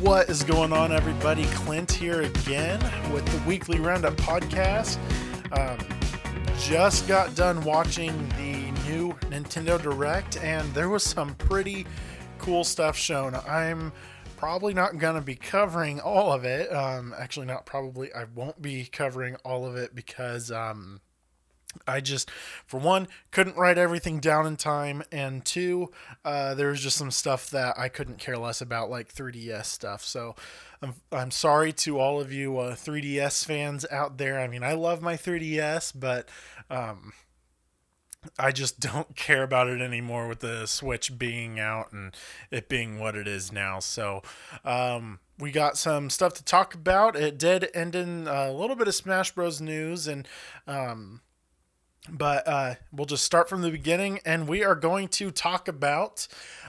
What is going on, everybody? Clint here again with the weekly roundup podcast. Um, just got done watching the new Nintendo Direct, and there was some pretty cool stuff shown. I'm probably not going to be covering all of it. Um, actually, not probably. I won't be covering all of it because. Um, I just, for one, couldn't write everything down in time, and two, uh, there was just some stuff that I couldn't care less about, like 3DS stuff. So I'm, I'm sorry to all of you uh, 3DS fans out there. I mean, I love my 3DS, but um, I just don't care about it anymore with the Switch being out and it being what it is now. So, um, we got some stuff to talk about. It did end in a little bit of Smash Bros. news, and um, but uh, we'll just start from the beginning, and we are going to talk about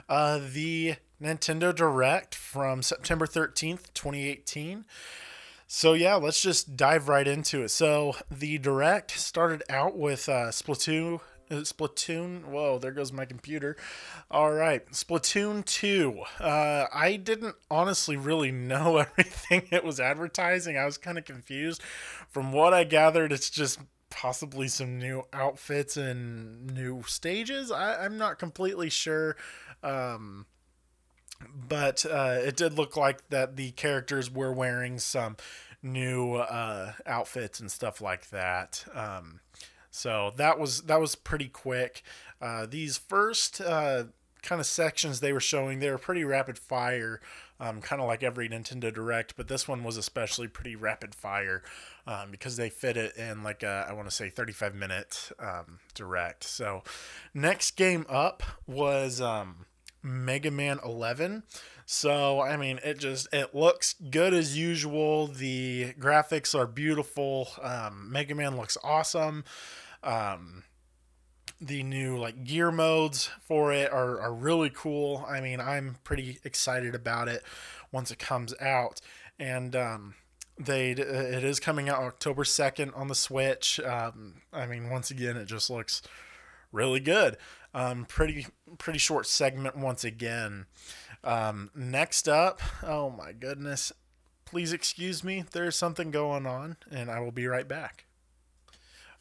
uh, the Nintendo Direct from September 13th, 2018. So, yeah, let's just dive right into it. So, the Direct started out with uh, Splatoon. uh, Splatoon. Whoa, there goes my computer. All right, Splatoon 2. Uh, I didn't honestly really know everything it was advertising. I was kind of confused. From what I gathered, it's just possibly some new outfits and new stages. I, I'm not completely sure. Um, but uh, it did look like that the characters were wearing some new uh, outfits and stuff like that. Um, so that was that was pretty quick. Uh, these first uh, kind of sections they were showing, they were pretty rapid fire, um, kind of like every Nintendo Direct, but this one was especially pretty rapid fire um, because they fit it in like a, I want to say 35 minute um, Direct. So next game up was um, Mega Man 11. So I mean, it just it looks good as usual. The graphics are beautiful. Um, Mega Man looks awesome. Um, the new like gear modes for it are, are really cool. I mean, I'm pretty excited about it once it comes out. And um, they it is coming out October 2nd on the Switch. Um, I mean, once again, it just looks really good. Um, pretty pretty short segment once again. Um, next up, oh my goodness, please excuse me. There's something going on, and I will be right back.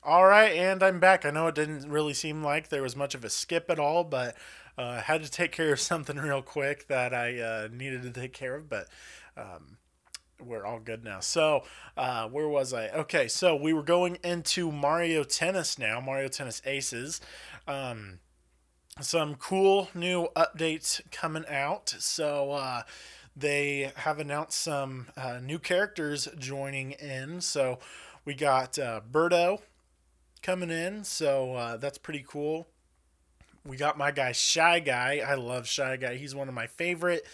All right, and I'm back. I know it didn't really seem like there was much of a skip at all, but uh, had to take care of something real quick that I uh, needed to take care of. But um, we're all good now. So, uh, where was I? Okay, so we were going into Mario Tennis now, Mario Tennis Aces. Um, some cool new updates coming out. So, uh, they have announced some uh, new characters joining in. So, we got uh, Birdo coming in, so uh, that's pretty cool. We got my guy Shy Guy. I love Shy Guy. He's one of my favorite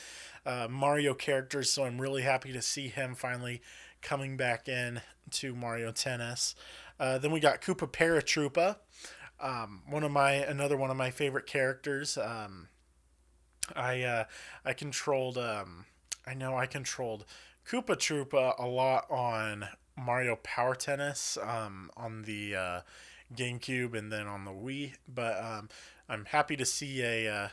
uh, Mario characters, so I'm really happy to see him finally coming back in to Mario Tennis. Uh, then we got Koopa Paratroopa, um, one of my another one of my favorite characters. Um, I uh, I controlled um, I know I controlled Koopa Troopa a lot on Mario Power Tennis um, on the uh, GameCube and then on the Wii, but um, I'm happy to see a uh,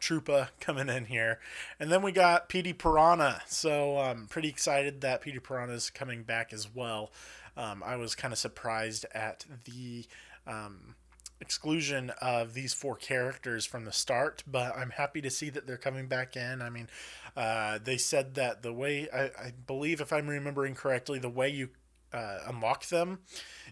Troopa coming in here. And then we got Petey Piranha. So I'm pretty excited that Petey Piranha is coming back as well. Um, I was kind of surprised at the um, exclusion of these four characters from the start, but I'm happy to see that they're coming back in. I mean, uh, they said that the way, I, I believe, if I'm remembering correctly, the way you uh, unlock them,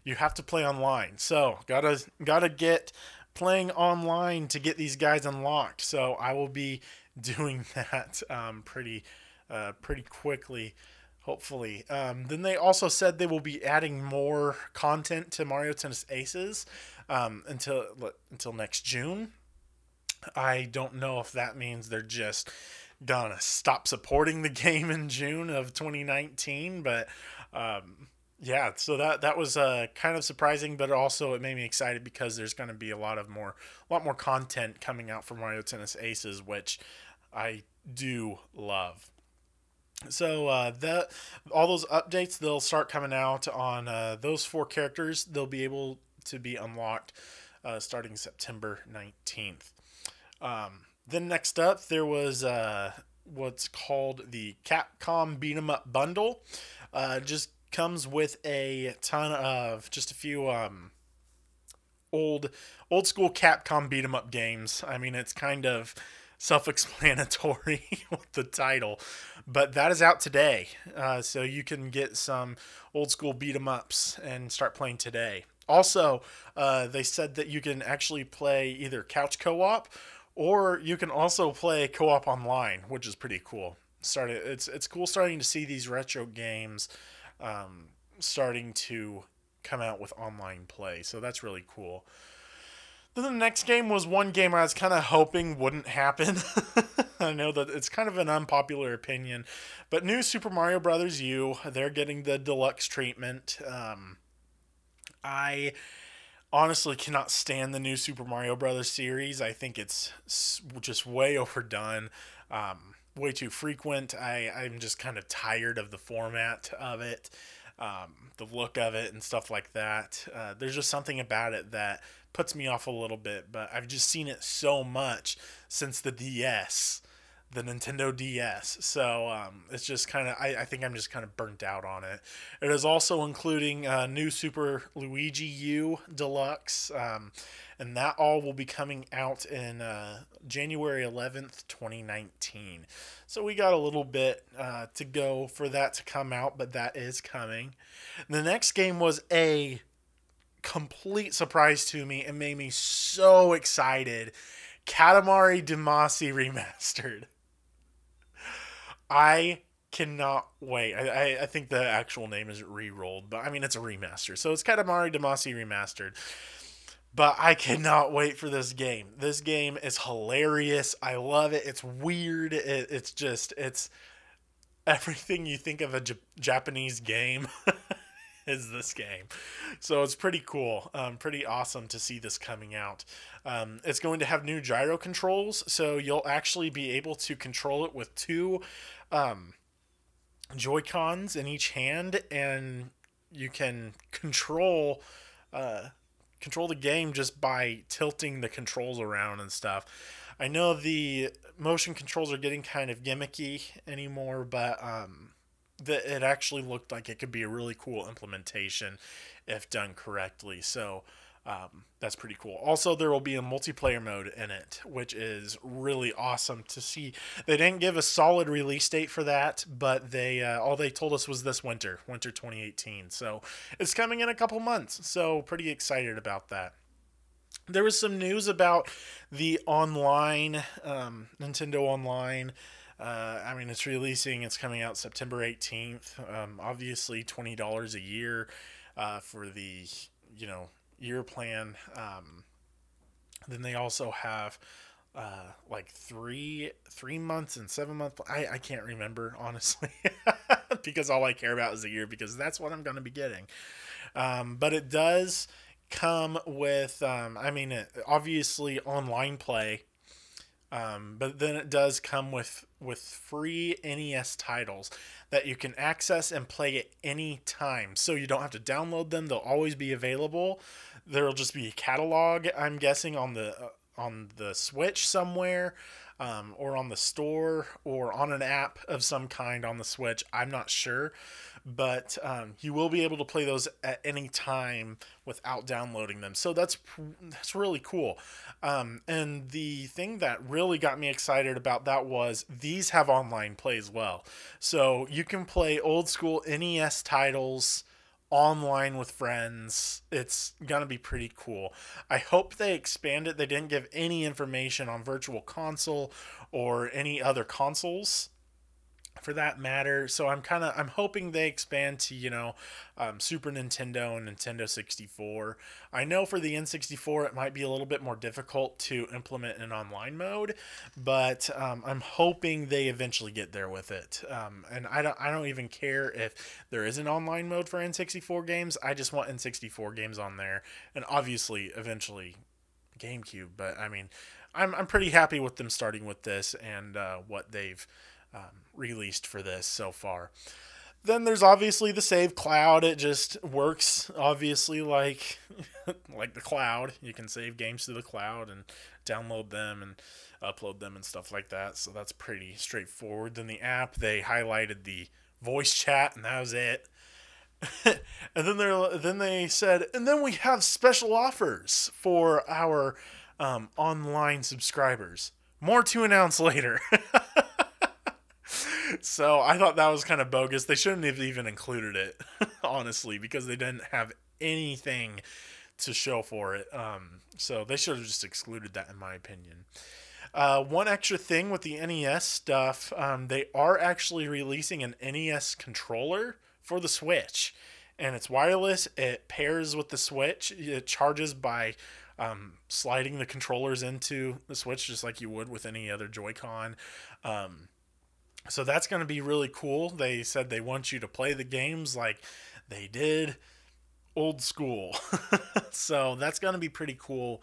you have to play online. So gotta gotta get playing online to get these guys unlocked. So I will be doing that um, pretty uh, pretty quickly, hopefully. Um, then they also said they will be adding more content to Mario Tennis Aces um, until until next June. I don't know if that means they're just gonna stop supporting the game in June of 2019, but um, yeah, so that that was uh, kind of surprising, but also it made me excited because there's going to be a lot of more, a lot more content coming out from Mario Tennis Aces, which I do love. So uh, that all those updates they'll start coming out on uh, those four characters. They'll be able to be unlocked uh, starting September nineteenth. Um, then next up there was uh, what's called the Capcom Beat 'em Up Bundle. Uh, just comes with a ton of just a few um, old old school Capcom beat 'em up games. I mean, it's kind of self-explanatory with the title, but that is out today, uh, so you can get some old school beat 'em ups and start playing today. Also, uh, they said that you can actually play either couch co-op or you can also play co-op online, which is pretty cool. Started, it's it's cool starting to see these retro games um, starting to come out with online play, so that's really cool. Then the next game was one game I was kind of hoping wouldn't happen. I know that it's kind of an unpopular opinion, but new Super Mario Brothers U, they're getting the deluxe treatment. Um, I honestly cannot stand the new Super Mario Brothers series. I think it's just way overdone, um, way too frequent. I I'm just kind of tired of the format of it, um, the look of it, and stuff like that. Uh, there's just something about it that puts me off a little bit. But I've just seen it so much since the DS the Nintendo DS. So um, it's just kind of, I, I, think I'm just kind of burnt out on it. It is also including uh, new Super Luigi U Deluxe, um, and that all will be coming out in uh, January 11th, 2019. So we got a little bit uh, to go for that to come out, but that is coming. The next game was a complete surprise to me and made me so excited. Katamari Damacy remastered. I cannot wait. I, I, I, think the actual name is re-rolled, but I mean it's a remaster. So it's Katamari Damacy remastered. But I cannot wait for this game. This game is hilarious. I love it. It's weird. It, it's just it's everything you think of a J- Japanese game is this game. So it's pretty cool. Um, pretty awesome to see this coming out. Um, it's going to have new gyro controls, so you'll actually be able to control it with two um, Joy Cons in each hand, and you can control uh, control the game just by tilting the controls around and stuff. I know the motion controls are getting kind of gimmicky anymore, but um, that it actually looked like it could be a really cool implementation if done correctly. So um, that's pretty cool. Also, there will be a multiplayer mode in it, which is really awesome to see. They didn't give a solid release date for that, but they uh, all they told us was this winter, winter 2018. So it's coming in a couple months. So pretty excited about that. There was some news about the online um, Nintendo Online. Uh, I mean, it's releasing. It's coming out September 18th. Um, obviously, twenty dollars a year uh, for the you know year plan. Um, then they also have uh, like three three months and seven months. I, I can't remember honestly because all I care about is a year because that's what I'm going to be getting. Um, but it does come with um, I mean it, obviously online play. Um, but then it does come with with free NES titles that you can access and play at any time. So you don't have to download them; they'll always be available there'll just be a catalog. I'm guessing on the uh, on the Switch somewhere, um, or on the store, or on an app of some kind on the Switch. I'm not sure, but um, you will be able to play those at any time without downloading them. So that's that's really cool. Um, and the thing that really got me excited about that was these have online play as well. So you can play old school NES titles online with friends. It's going to be pretty cool. I hope they expand it. They didn't give any information on Virtual Console or any other consoles for that matter. So I'm kind of I'm hoping they expand to you know um, Super Nintendo and Nintendo 64. I know for the N64 it might be a little bit more difficult to implement an online mode, but um, I'm hoping they eventually get there with it. Um, and I don't I don't even care if there is an online mode for N64 games. I just want N64 games on there, and obviously eventually GameCube. But I mean, I'm I'm pretty happy with them starting with this and uh, what they've um, released for this so far. then there's obviously the save cloud. It just works obviously like like the cloud. You can save games to the cloud and download them and upload them and stuff like that. So that's pretty straightforward. Then the app, they highlighted the voice chat and that was it. and then they then they said, and then we have special offers for our um, online subscribers. More to announce later. So I thought that was kind of bogus. They shouldn't have even included it, honestly, because they didn't have anything to show for it. Um, so they should have just excluded that, in my opinion. Uh, one extra thing with the NES stuff, um, they are actually releasing an NES controller for the Switch, and it's wireless. It pairs with the Switch. It charges by um, sliding the controllers into the Switch, just like you would with any other Joy-Con. Um, so that's going to be really cool. They said they want you to play the games like they did old school. so that's going to be pretty cool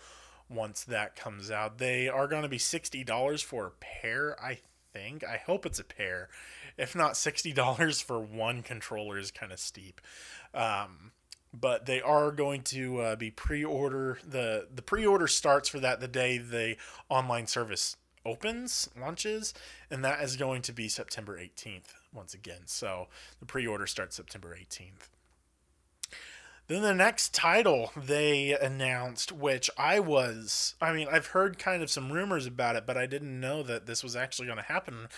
once that comes out. They are going to be $60 for a pair, I think. I hope it's a pair. If not, $60 for one controller is kind of steep. Um, but they are going to uh, be pre-order the the pre-order starts for that the day the online service opens, launches, and that is going to be September 18th once again. So the pre order starts September 18th. Then the next title they announced, which I was, I mean, I've heard kind of some rumors about it, but I didn't know that this was actually going to happen.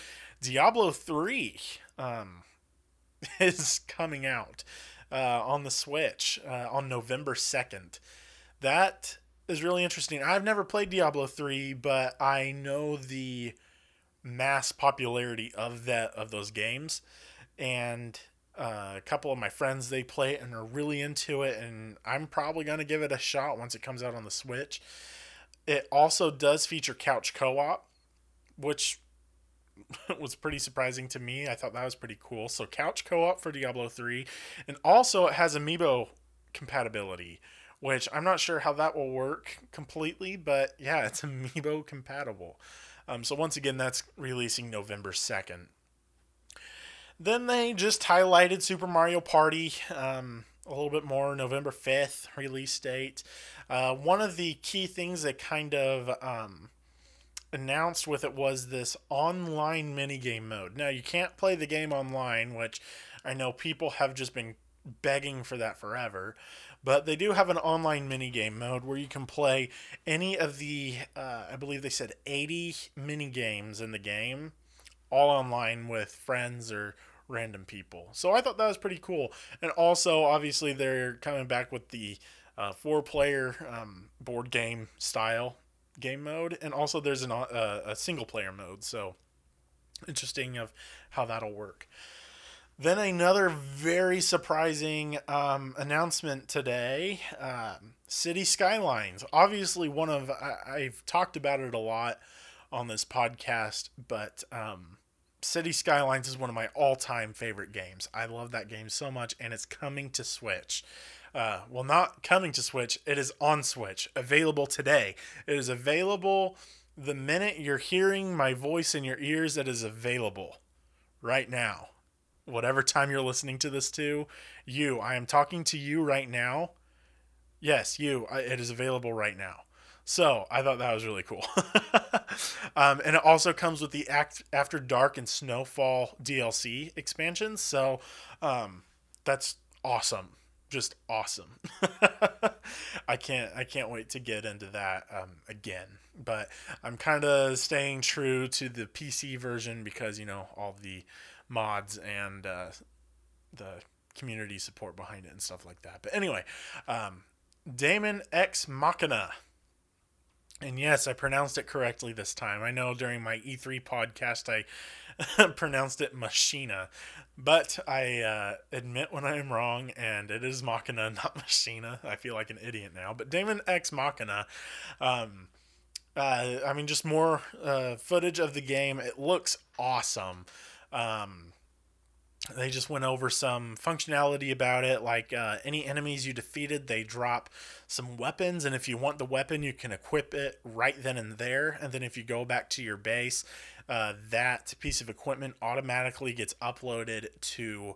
Diablo 3 um, is coming out uh, on the Switch uh, on November 2nd. That is really interesting. I've never played Diablo 3, but I know the mass popularity of that of those games. And uh, a couple of my friends they play it and are really into it and i'm probably going to give it a shot once it comes out on the switch. It also does feature couch co-op which was pretty surprising to me. I thought that was pretty cool. So couch co-op for diablo 3 and also it has amiibo compatibility which I'm not sure how that will work completely, but yeah, it's amiibo compatible. Um, so once again, that's releasing November 2nd. Then they just highlighted Super Mario Party um, a little bit more, November 5th release date. Uh, one of the key things that kind of um, announced with it was this online minigame mode. Now, you can't play the game online, which I know people have just been begging for that forever. But they do have an online mini game mode where you can play any of the, uh, I believe they said 80 mini games in the game, all online with friends or random people. So I thought that was pretty cool. And also, obviously, they're coming back with the uh, four player um, board game style game mode. And also, there's an, uh, a single player mode. So interesting of how that'll work. Then another very surprising um, announcement today: um, City Skylines. Obviously, one of I, have talked about it a lot on this podcast, but um, City Skylines is one of my all-time favorite games. I love that game so much, and it's coming to Switch. Uh, well, not coming to Switch. It is on Switch, available today. It is available the minute you're hearing my voice in your ears. It is available right now whatever time you're listening to this to, you, I am talking to you right now. Yes, you, it is available right now. So I thought that was really cool. um, and it also comes with the Act After Dark and Snowfall DLC expansions. So um, that's awesome. Just awesome. I can't I can't wait to get into that um, again. But I'm kind of staying true to the PC version because you know all the mods and uh, the community support behind it and stuff like that. But anyway, um, Daemon X Machina. And yes, I pronounced it correctly this time. I know during my E3 podcast I pronounced it Machina, but I uh, admit when I am wrong, and it is Machina, not Machina. I feel like an idiot now. But Daemon X Machina, um, uh, I mean, just more uh, footage of the game. It looks awesome. Um, they just went over some functionality about it like uh, any enemies you defeated they drop some weapons and if you want the weapon you can equip it right then and there and then if you go back to your base uh, that piece of equipment automatically gets uploaded to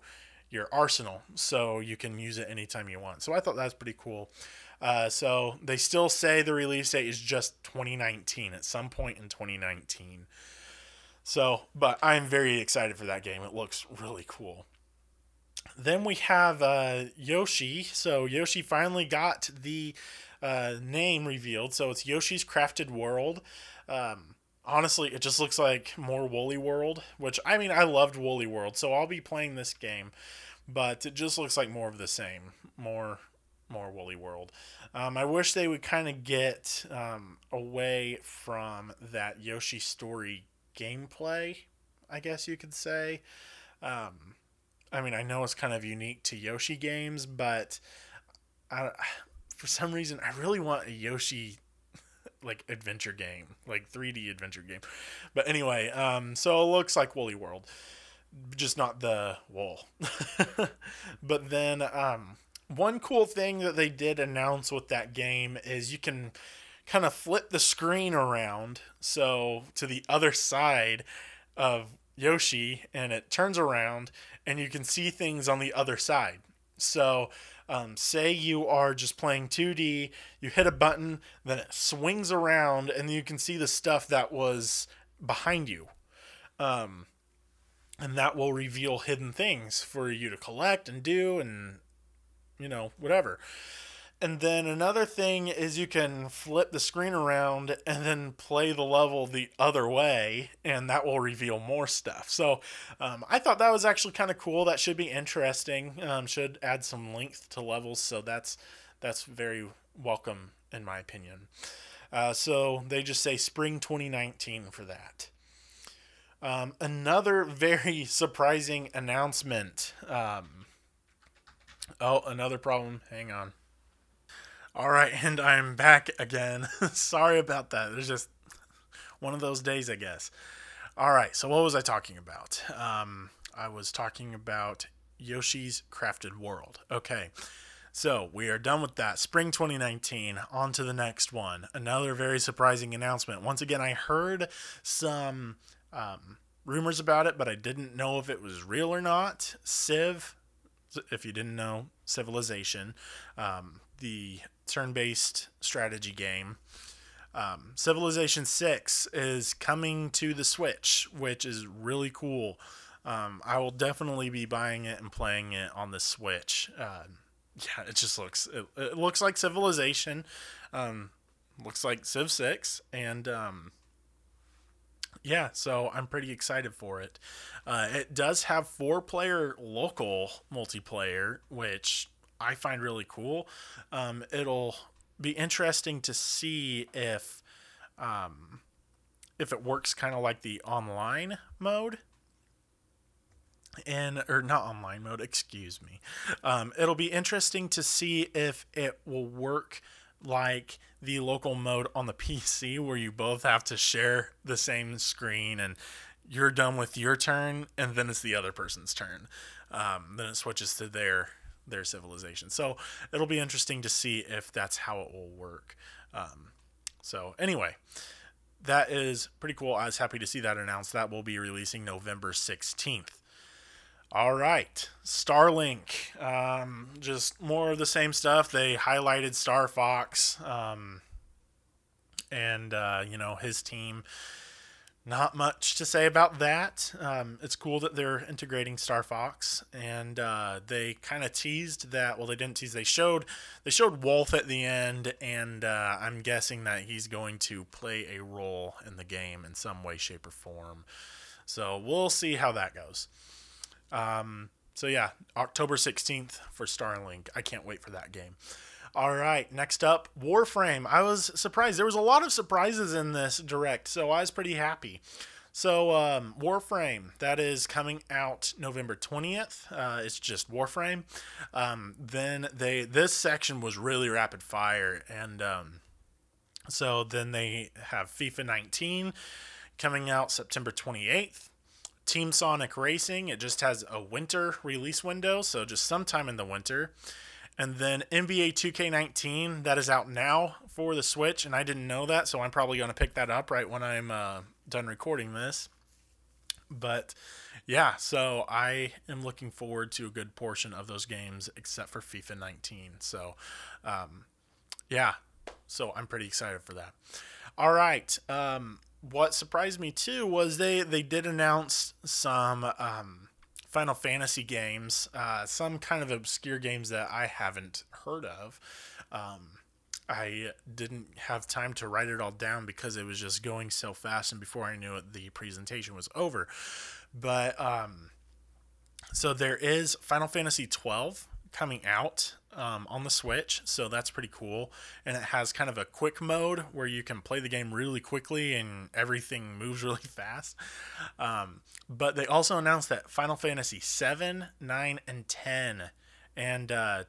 your arsenal, so you can use it anytime you want. So I thought that was pretty cool. Uh, so they still say the release date is just 2019 at some point in 2019. So, but I'm very excited for that game. It looks really cool. Then we have uh, Yoshi. So Yoshi finally got the uh, name revealed. So it's Yoshi's Crafted World. Um, honestly, it just looks like more Woolly World, which I mean, I loved Woolly World, so I'll be playing this game, but it just looks like more of the same, more more Woolly World. Um, I wish they would kind of get um, away from that Yoshi story gameplay, I guess you could say. Um, I mean, I know it's kind of unique to Yoshi games, but I, for some reason, I really want a Yoshi like adventure game, like 3D adventure game. But anyway, um, so it looks like Woolly World, just not the wool. but then, um, one cool thing that they did announce with that game is you can kind of flip the screen around so to the other side of Yoshi and it turns around and you can see things on the other side. So um, say you are just playing 2D, you hit a button, then it swings around, and you can see the stuff that was behind you. Um, and that will reveal hidden things for you to collect and do, and you know, whatever. And then another thing is you can flip the screen around and then play the level the other way, and that will reveal more stuff. So um, I thought that was actually kind of cool. That should be interesting. Um, should add some length to levels. So that's that's very welcome in my opinion. Uh, so they just say spring 2019 for that. Um, another very surprising announcement. Um, oh, another problem. Hang on. All right, and I'm back again. Sorry about that. It's just one of those days, I guess. All right, so what was I talking about? Um, I was talking about Yoshi's Crafted World. Okay, so we are done with that. Spring 2019, on to the next one. Another very surprising announcement. Once again, I heard some um, rumors about it, but I didn't know if it was real or not. Civ, if you didn't know, Civilization, um, the turn-based strategy game. Um, Civilization Six is coming to the Switch, which is really cool. Um, I will definitely be buying it and playing it on the Switch. Uh, yeah, it just looks it, it looks like Civilization, um, looks like Civ Six, and um, yeah, so I'm pretty excited for it. Uh, it does have four-player local multiplayer, which I find really cool. Um, it'll be interesting to see if um, if it works kind of like the online mode. And or not online mode excuse me. Um, it'll be interesting to see if it will work like the local mode on the pc where you both have to share the same screen and you're done with your turn and then it's the other person's turn. Um, then it switches to their their civilization. So it'll be interesting to see if that's how it will work. Um, so anyway, that is pretty cool. I was happy to see that announced. That will be releasing November 16th. All right, Starlink. Um, just more of the same stuff. They highlighted Star Fox um, and, uh, you know, his team not much to say about that. Um, it's cool that they're integrating Star Fox, and uh, they kind of teased that. Well, they didn't tease. They showed they showed Wolf at the end, and uh, I'm guessing that he's going to play a role in the game in some way, shape, or form. So we'll see how that goes. Um, so yeah, October 16th for Starlink. I can't wait for that game. All right, next up, Warframe. I was surprised. There was a lot of surprises in this direct, so I was pretty happy. So, um, Warframe, that is coming out November 20th. Uh, it's just Warframe. Um, then they, this section was really rapid fire. And um, so then they have FIFA 19 coming out September 28th. Team Sonic Racing, it just has a winter release window, so just sometime in the winter. And then NBA 2K19, that is out now for the Switch, and I didn't know that, so I'm probably going to pick that up right when I'm uh, done recording this. but yeah, so I am looking forward to a good portion of those games, except for FIFA 19. So, um, yeah, so I'm pretty excited for that. All right. Um, what surprised me too was they they did announce some um, Final Fantasy games, uh, some kind of obscure games that I haven't heard of. Um, I didn't have time to write it all down because it was just going so fast, and before I knew it, the presentation was over. But um, so there is Final Fantasy 12 coming out um, on the Switch, so that's pretty cool. And it has kind of a quick mode where you can play the game really quickly and everything moves really fast. Um, but they also announced that Final Fantasy 7, 9, and 10, and uh,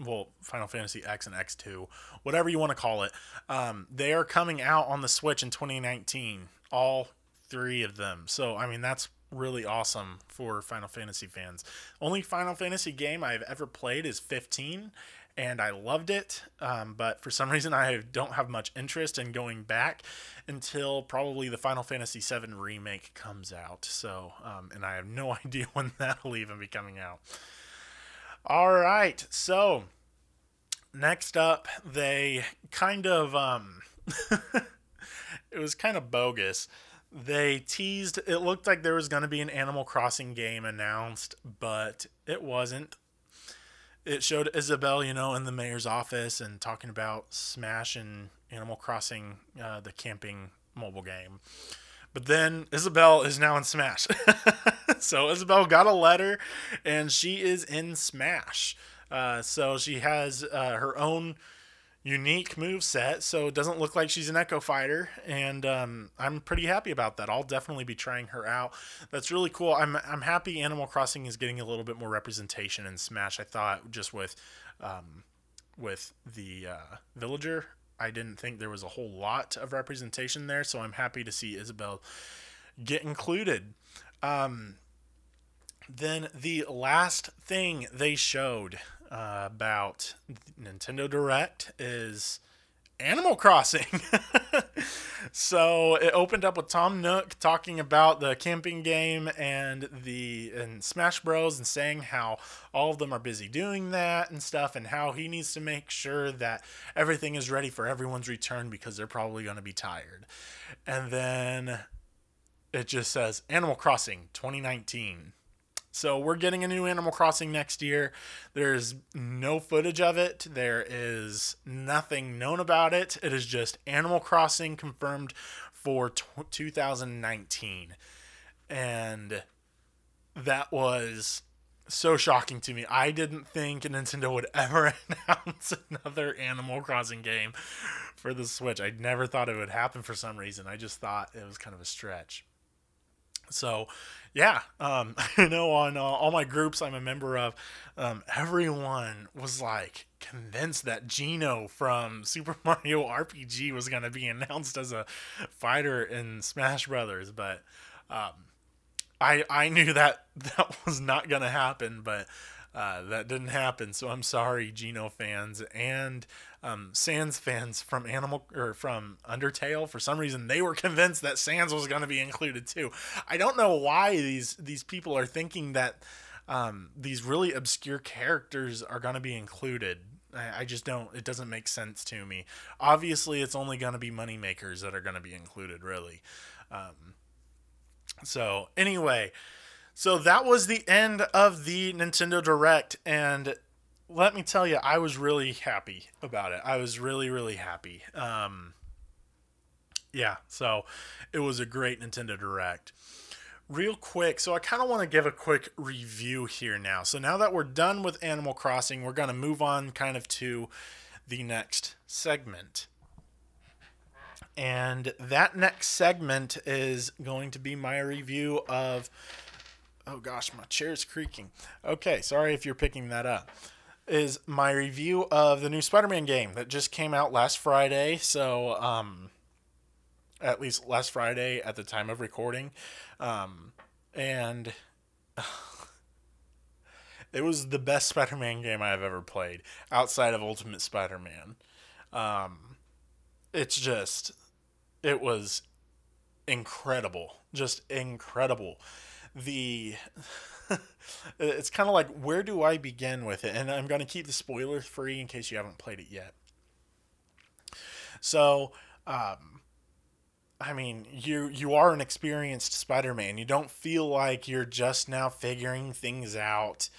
well, Final Fantasy X and X2, whatever you want to call it, um, they are coming out on the Switch in 2019. All three of them. So, I mean, that's really awesome for Final Fantasy fans. Only Final Fantasy game I've ever played is 15, and I loved it. Um, but for some reason, I don't have much interest in going back until probably the Final Fantasy 7 remake comes out. So, um, and I have no idea when that'll even be coming out. All right, so next up, they kind of um, it was kind of bogus they teased it looked like there was going to be an Animal Crossing game announced, but it wasn't. It showed Isabelle, you know, in the mayor's office and talking about Smash and Animal Crossing, uh, the camping mobile game. But then Isabelle is now in Smash. so Isabelle got a letter and she is in Smash. Uh, so she has uh, her own unique move set, so it doesn't look like she's an Echo Fighter, and um, I'm pretty happy about that. I'll definitely be trying her out. That's really cool. I'm I'm happy Animal Crossing is getting a little bit more representation in Smash. I thought just with um, with the uh, Villager, I didn't think there was a whole lot of representation there, so I'm happy to see Isabelle get included. Um, then the last thing they showed uh, about Nintendo Direct is Animal Crossing. so it opened up with Tom Nook talking about the camping game and the and Smash Bros and saying how all of them are busy doing that and stuff and how he needs to make sure that everything is ready for everyone's return because they're probably going to be tired. And then it just says Animal Crossing 2019 so we're getting a new Animal Crossing next year. There's no footage of it. There is nothing known about it. It is just Animal Crossing confirmed for t- 2019. And that was so shocking to me. I didn't think Nintendo would ever announce another Animal Crossing game for the Switch. I never thought it would happen for some reason. I just thought it was kind of a stretch. So, yeah, um, I know on uh, all my groups I'm a member of, um, everyone was like convinced that Geno from Super Mario RPG was going to be announced as a fighter in Smash Brothers, but um, I I knew that that was not going to happen, but uh, that didn't happen. So I'm sorry, Geno fans and um, Sans fans from Animal or from Undertale. For some reason, they were convinced that Sans was going to be included too. I don't know why these these people are thinking that um, these really obscure characters are going to be included. I, I just don't. It doesn't make sense to me. Obviously, it's only going to be money makers that are going to be included. Really. Um, so anyway. So that was the end of the Nintendo Direct, and let me tell you, I was really happy about it. I was really, really happy. Um, yeah, so it was a great Nintendo Direct. Real quick, so I kind of want to give a quick review here now. So now that we're done with Animal Crossing, we're going to move on kind of to the next segment. And that next segment is going to be my review of oh gosh, my chair's creaking. Okay, sorry if you're picking that up. Is my review of the new Spider-Man game that just came out last Friday. So, um, at least last Friday at the time of recording, um, and it was the best Spider-Man game I've ever played outside of Ultimate Spider-Man. Um, it's just, it was incredible, just incredible. The it's kind of like where do I begin with it? And I'm going to keep the spoilers free in case you haven't played it yet. So, um, I mean, you you are an experienced Spider-Man. You don't feel like you're just now figuring things out.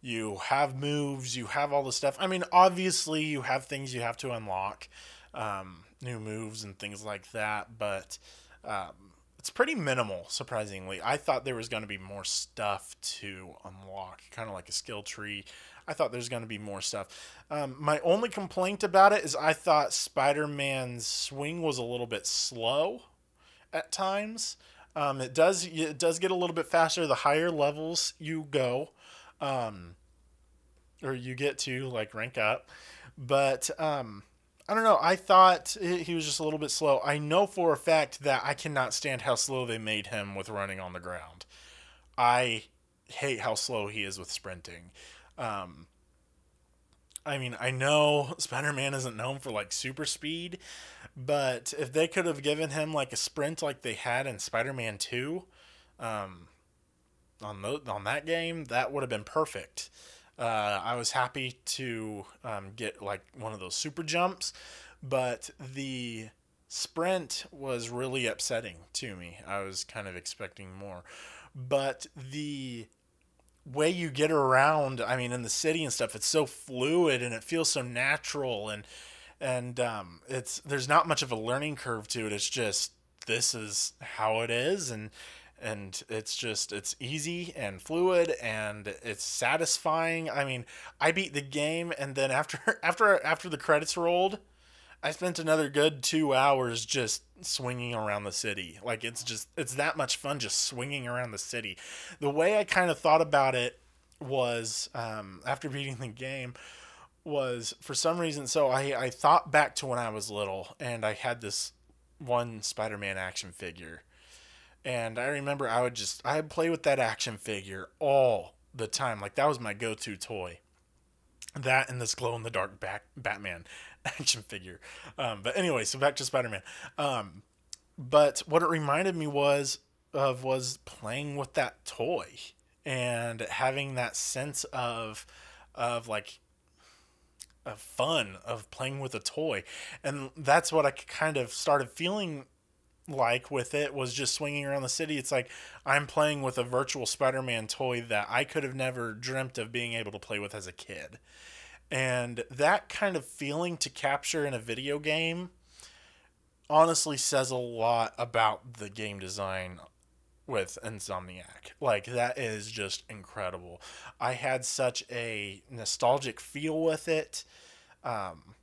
You have moves, you have all the stuff. I mean, obviously, you have things you have to unlock, um, new moves and things like that. But um, it's pretty minimal, surprisingly. I thought there was going to be more stuff to unlock, kind of like a skill tree. I thought there's going to be more stuff. Um, my only complaint about it is I thought Spider Man's swing was a little bit slow at times. Um, it does it does get a little bit faster the higher levels you go, um, or you get to like rank up. But um, I don't know. I thought he was just a little bit slow. I know for a fact that I cannot stand how slow they made him with running on the ground. I hate how slow he is with sprinting. Um, I mean, I know Spider Man isn't known for like super speed, but if they could have given him like a sprint like they had in Spider Man 2, um, on, the, on that game, that would have been perfect. Uh, I was happy to um, get like one of those super jumps, but the sprint was really upsetting to me. I was kind of expecting more. But the way you get around, I mean, in the city and stuff, it's so fluid and it feels so natural and and um, it's there's not much of a learning curve to it. It's just this is how it is and and it's just it's easy and fluid and it's satisfying. I mean, I beat the game and then after after after the credits rolled, I spent another good 2 hours just swinging around the city. Like it's just it's that much fun just swinging around the city. The way I kind of thought about it was um, after beating the game was for some reason so I, I thought back to when I was little and I had this one Spider-Man action figure and I remember I would just I would play with that action figure all the time. Like that was my go-to toy. That and this glow in the dark back Batman action figure. Um, but anyway, so back to Spider-Man. Um, but what it reminded me was of was playing with that toy and having that sense of of like of fun of playing with a toy and that's what i kind of started feeling like with it was just swinging around the city. It's like I'm playing with a virtual Spider Man toy that I could have never dreamt of being able to play with as a kid. And that kind of feeling to capture in a video game honestly says a lot about the game design with Insomniac. Like that is just incredible. I had such a nostalgic feel with it. Um,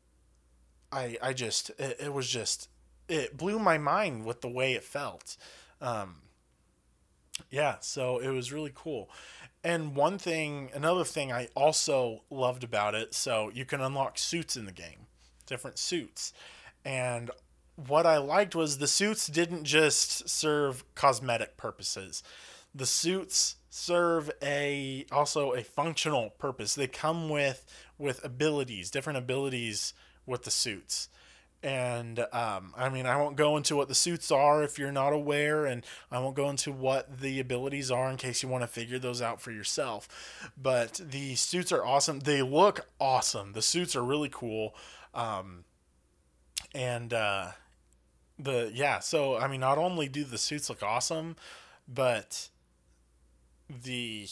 I I just it, it was just it blew my mind with the way it felt. Um, yeah, so it was really cool. And one thing, another thing I also loved about it, so you can unlock suits in the game, different suits. And what I liked was the suits didn't just serve cosmetic purposes. The suits serve a also a functional purpose. They come with with abilities, different abilities with the suits and um, I mean, I won't go into what the suits are if you're not aware, and I won't go into what the abilities are in case you want to figure those out for yourself. But the suits are awesome. They look awesome. The suits are really cool, um, and uh, the yeah. So I mean, not only do the suits look awesome, but the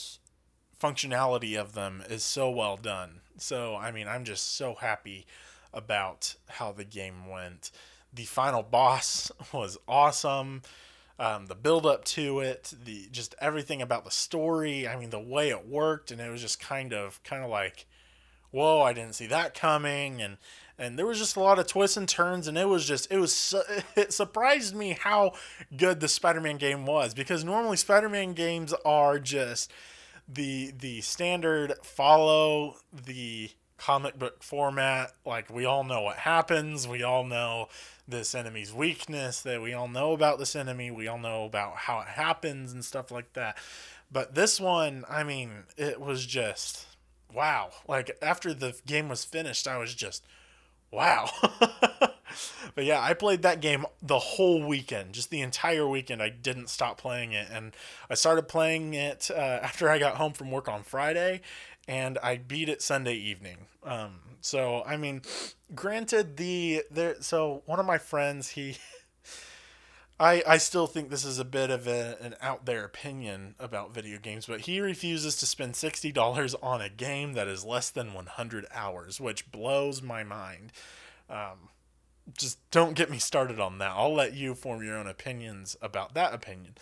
functionality of them is so well done. So I mean, I'm just so happy about how the game went. The final boss was awesome. Um, the build up to it, the just everything about the story. I mean, the way it worked, and it was just kind of kind of like, whoa, I didn't see that coming, and and there was just a lot of twists and turns, and it was just it was it surprised me how good the Spider-Man game was because normally Spider-Man games are just the the standard follow the comic book format. Like we all know what happens. We all know this enemy's weakness. That we all know about this enemy. We all know about how it happens and stuff like that. But this one, I mean, it was just wow. Like after the game was finished, I was just wow. but yeah, I played that game the whole weekend, just the entire weekend. I didn't stop playing it, and I started playing it uh, after I got home from work on Friday, and I beat it Sunday evening. Um, so I mean, granted the there. So one of my friends, he. I, I still think this is a bit of a, an out there opinion about video games, but he refuses to spend $60 on a game that is less than 100 hours, which blows my mind. Um, just don't get me started on that. I'll let you form your own opinions about that opinion.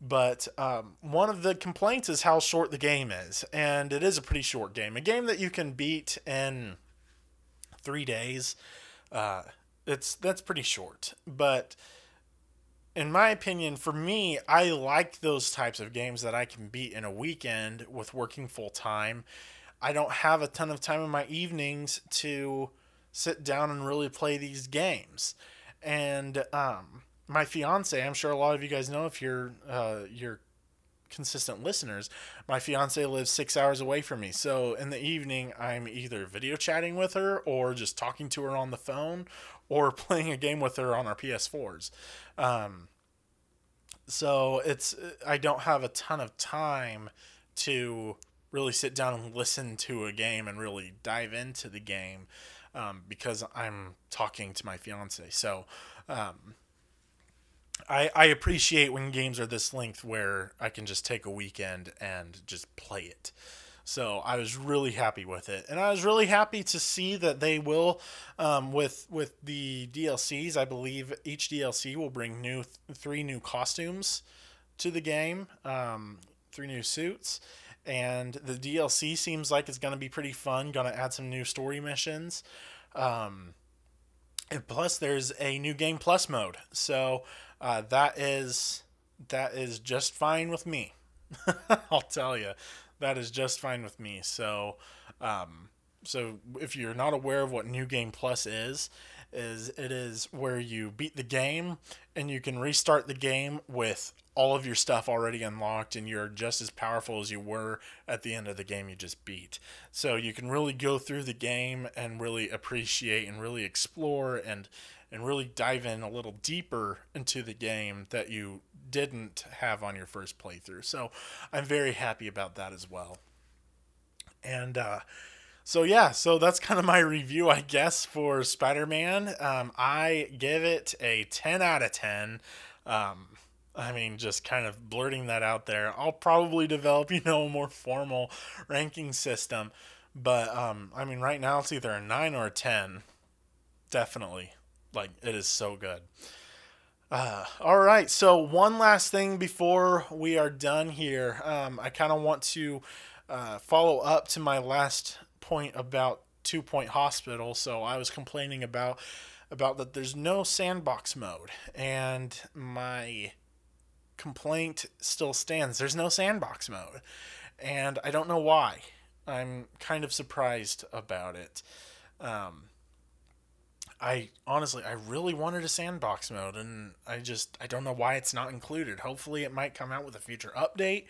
But um, one of the complaints is how short the game is, and it is a pretty short game. A game that you can beat in three days. Uh, it's that's pretty short, but in my opinion, for me, I like those types of games that I can beat in a weekend with working full time. I don't have a ton of time in my evenings to sit down and really play these games. And um, my fiance, I'm sure a lot of you guys know if you're uh, you're consistent listeners, my fiance lives six hours away from me. So in the evening, I'm either video chatting with her or just talking to her on the phone or playing a game with her on our PS4s. Um, so it's I don't have a ton of time to really sit down and listen to a game and really dive into the game um, because I'm talking to my fiance. So um, I I appreciate when games are this length where I can just take a weekend and just play it. So I was really happy with it, and I was really happy to see that they will, um, with with the DLCs. I believe each DLC will bring new three new costumes to the game, um, three new suits, and the DLC seems like it's going to be pretty fun. Going to add some new story missions, um, and plus there's a new game plus mode. So uh, that is that is just fine with me. I'll tell you that is just fine with me. So, um, so if you're not aware of what New Game Plus is, is it is where you beat the game and you can restart the game with all of your stuff already unlocked and you're just as powerful as you were at the end of the game you just beat. So you can really go through the game and really appreciate and really explore and and really dive in a little deeper into the game that you didn't have on your first playthrough. So I'm very happy about that as well. And uh, so yeah, so that's kind of my review, I guess, for Spider-Man. Um, I give it a 10 out of 10. Um, I mean, just kind of blurting that out there. I'll probably develop, you know, a more formal ranking system. But um, I mean, right now it's either a 9 or a 10. Definitely. Like, it is so good. Uh, all right. So one last thing before we are done here, um, I kind of want to uh, follow up to my last point about Two Point Hospital. So I was complaining about about that there's no sandbox mode, and my complaint still stands. There's no sandbox mode, and I don't know why. I'm kind of surprised about it. Um, I honestly, I really wanted a sandbox mode, and I just, I don't know why it's not included. Hopefully, it might come out with a future update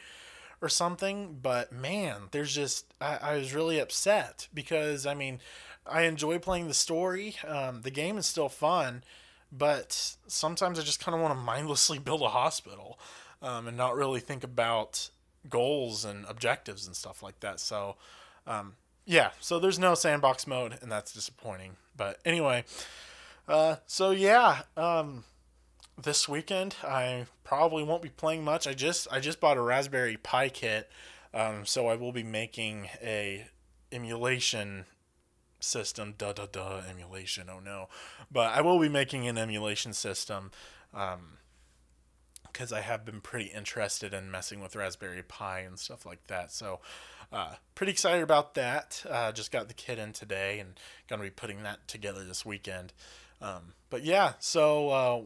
or something. But man, there's just, I, I was really upset because I mean, I enjoy playing the story. Um, the game is still fun, but sometimes I just kind of want to mindlessly build a hospital um, and not really think about goals and objectives and stuff like that. So, um, yeah, so there's no sandbox mode, and that's disappointing. But anyway, uh, so yeah, um, this weekend I probably won't be playing much. I just I just bought a Raspberry Pi kit, um, so I will be making a emulation system. Duh duh duh emulation. Oh no, but I will be making an emulation system. Um, because I have been pretty interested in messing with Raspberry Pi and stuff like that. So, uh, pretty excited about that. Uh, just got the kit in today and gonna be putting that together this weekend. Um, but yeah, so uh,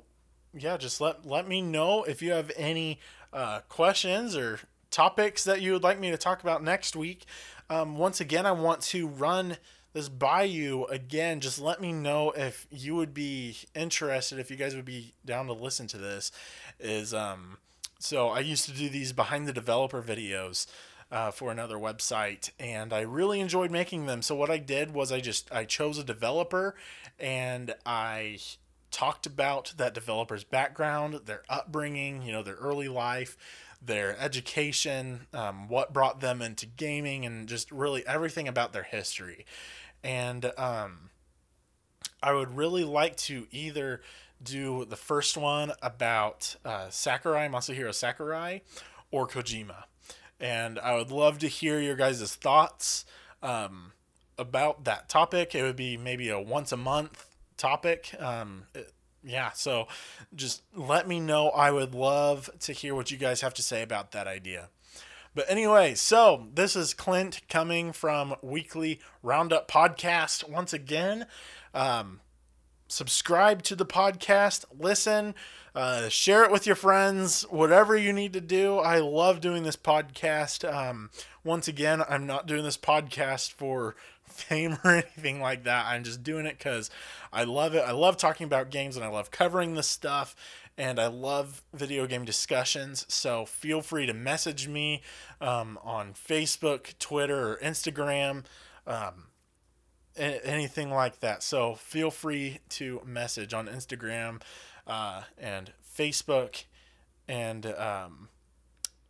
yeah, just let let me know if you have any uh, questions or topics that you would like me to talk about next week. Um, once again, I want to run this by you again. Just let me know if you would be interested, if you guys would be down to listen to this. Is um, so I used to do these behind the developer videos uh, for another website, and I really enjoyed making them. So what I did was I just I chose a developer, and I talked about that developer's background, their upbringing, you know, their early life, their education, um, what brought them into gaming, and just really everything about their history. And um, I would really like to either do the first one about uh, Sakurai, Masahiro Sakurai, or Kojima. And I would love to hear your guys' thoughts um, about that topic. It would be maybe a once a month topic. Um, it, yeah, so just let me know. I would love to hear what you guys have to say about that idea. But anyway, so this is Clint coming from Weekly Roundup Podcast once again. Um, subscribe to the podcast, listen, uh, share it with your friends, whatever you need to do. I love doing this podcast. Um, once again, I'm not doing this podcast for fame or anything like that. I'm just doing it because I love it. I love talking about games and I love covering this stuff and I love video game discussions. So feel free to message me um, on Facebook, Twitter, or Instagram. Um, anything like that. So feel free to message on Instagram uh, and Facebook and um,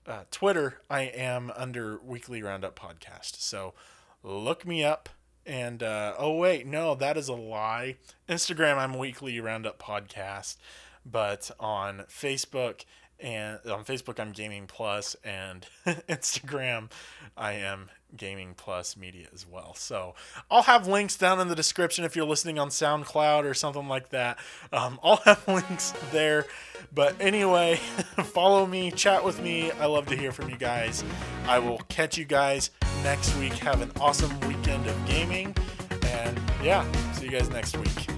uh, Twitter. I am under Weekly Roundup Podcast. So look me up. And uh, oh wait, no, that is a lie. Instagram, I'm Weekly Roundup Podcast, but on Facebook and on Facebook I'm Gaming Plus, and Instagram I am Gaming Plus Media as well. So I'll have links down in the description if you're listening on SoundCloud or something like that. Um, I'll have links there. But anyway, follow me, chat with me. I love to hear from you guys. I will catch you guys next week. Have an awesome weekend of gaming. And yeah, see you guys next week.